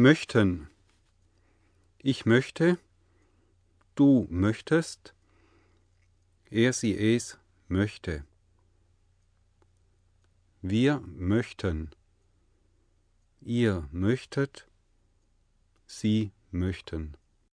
möchten. Ich möchte, du möchtest, er, sie, es möchte. Wir möchten. Ihr möchtet, sie möchten.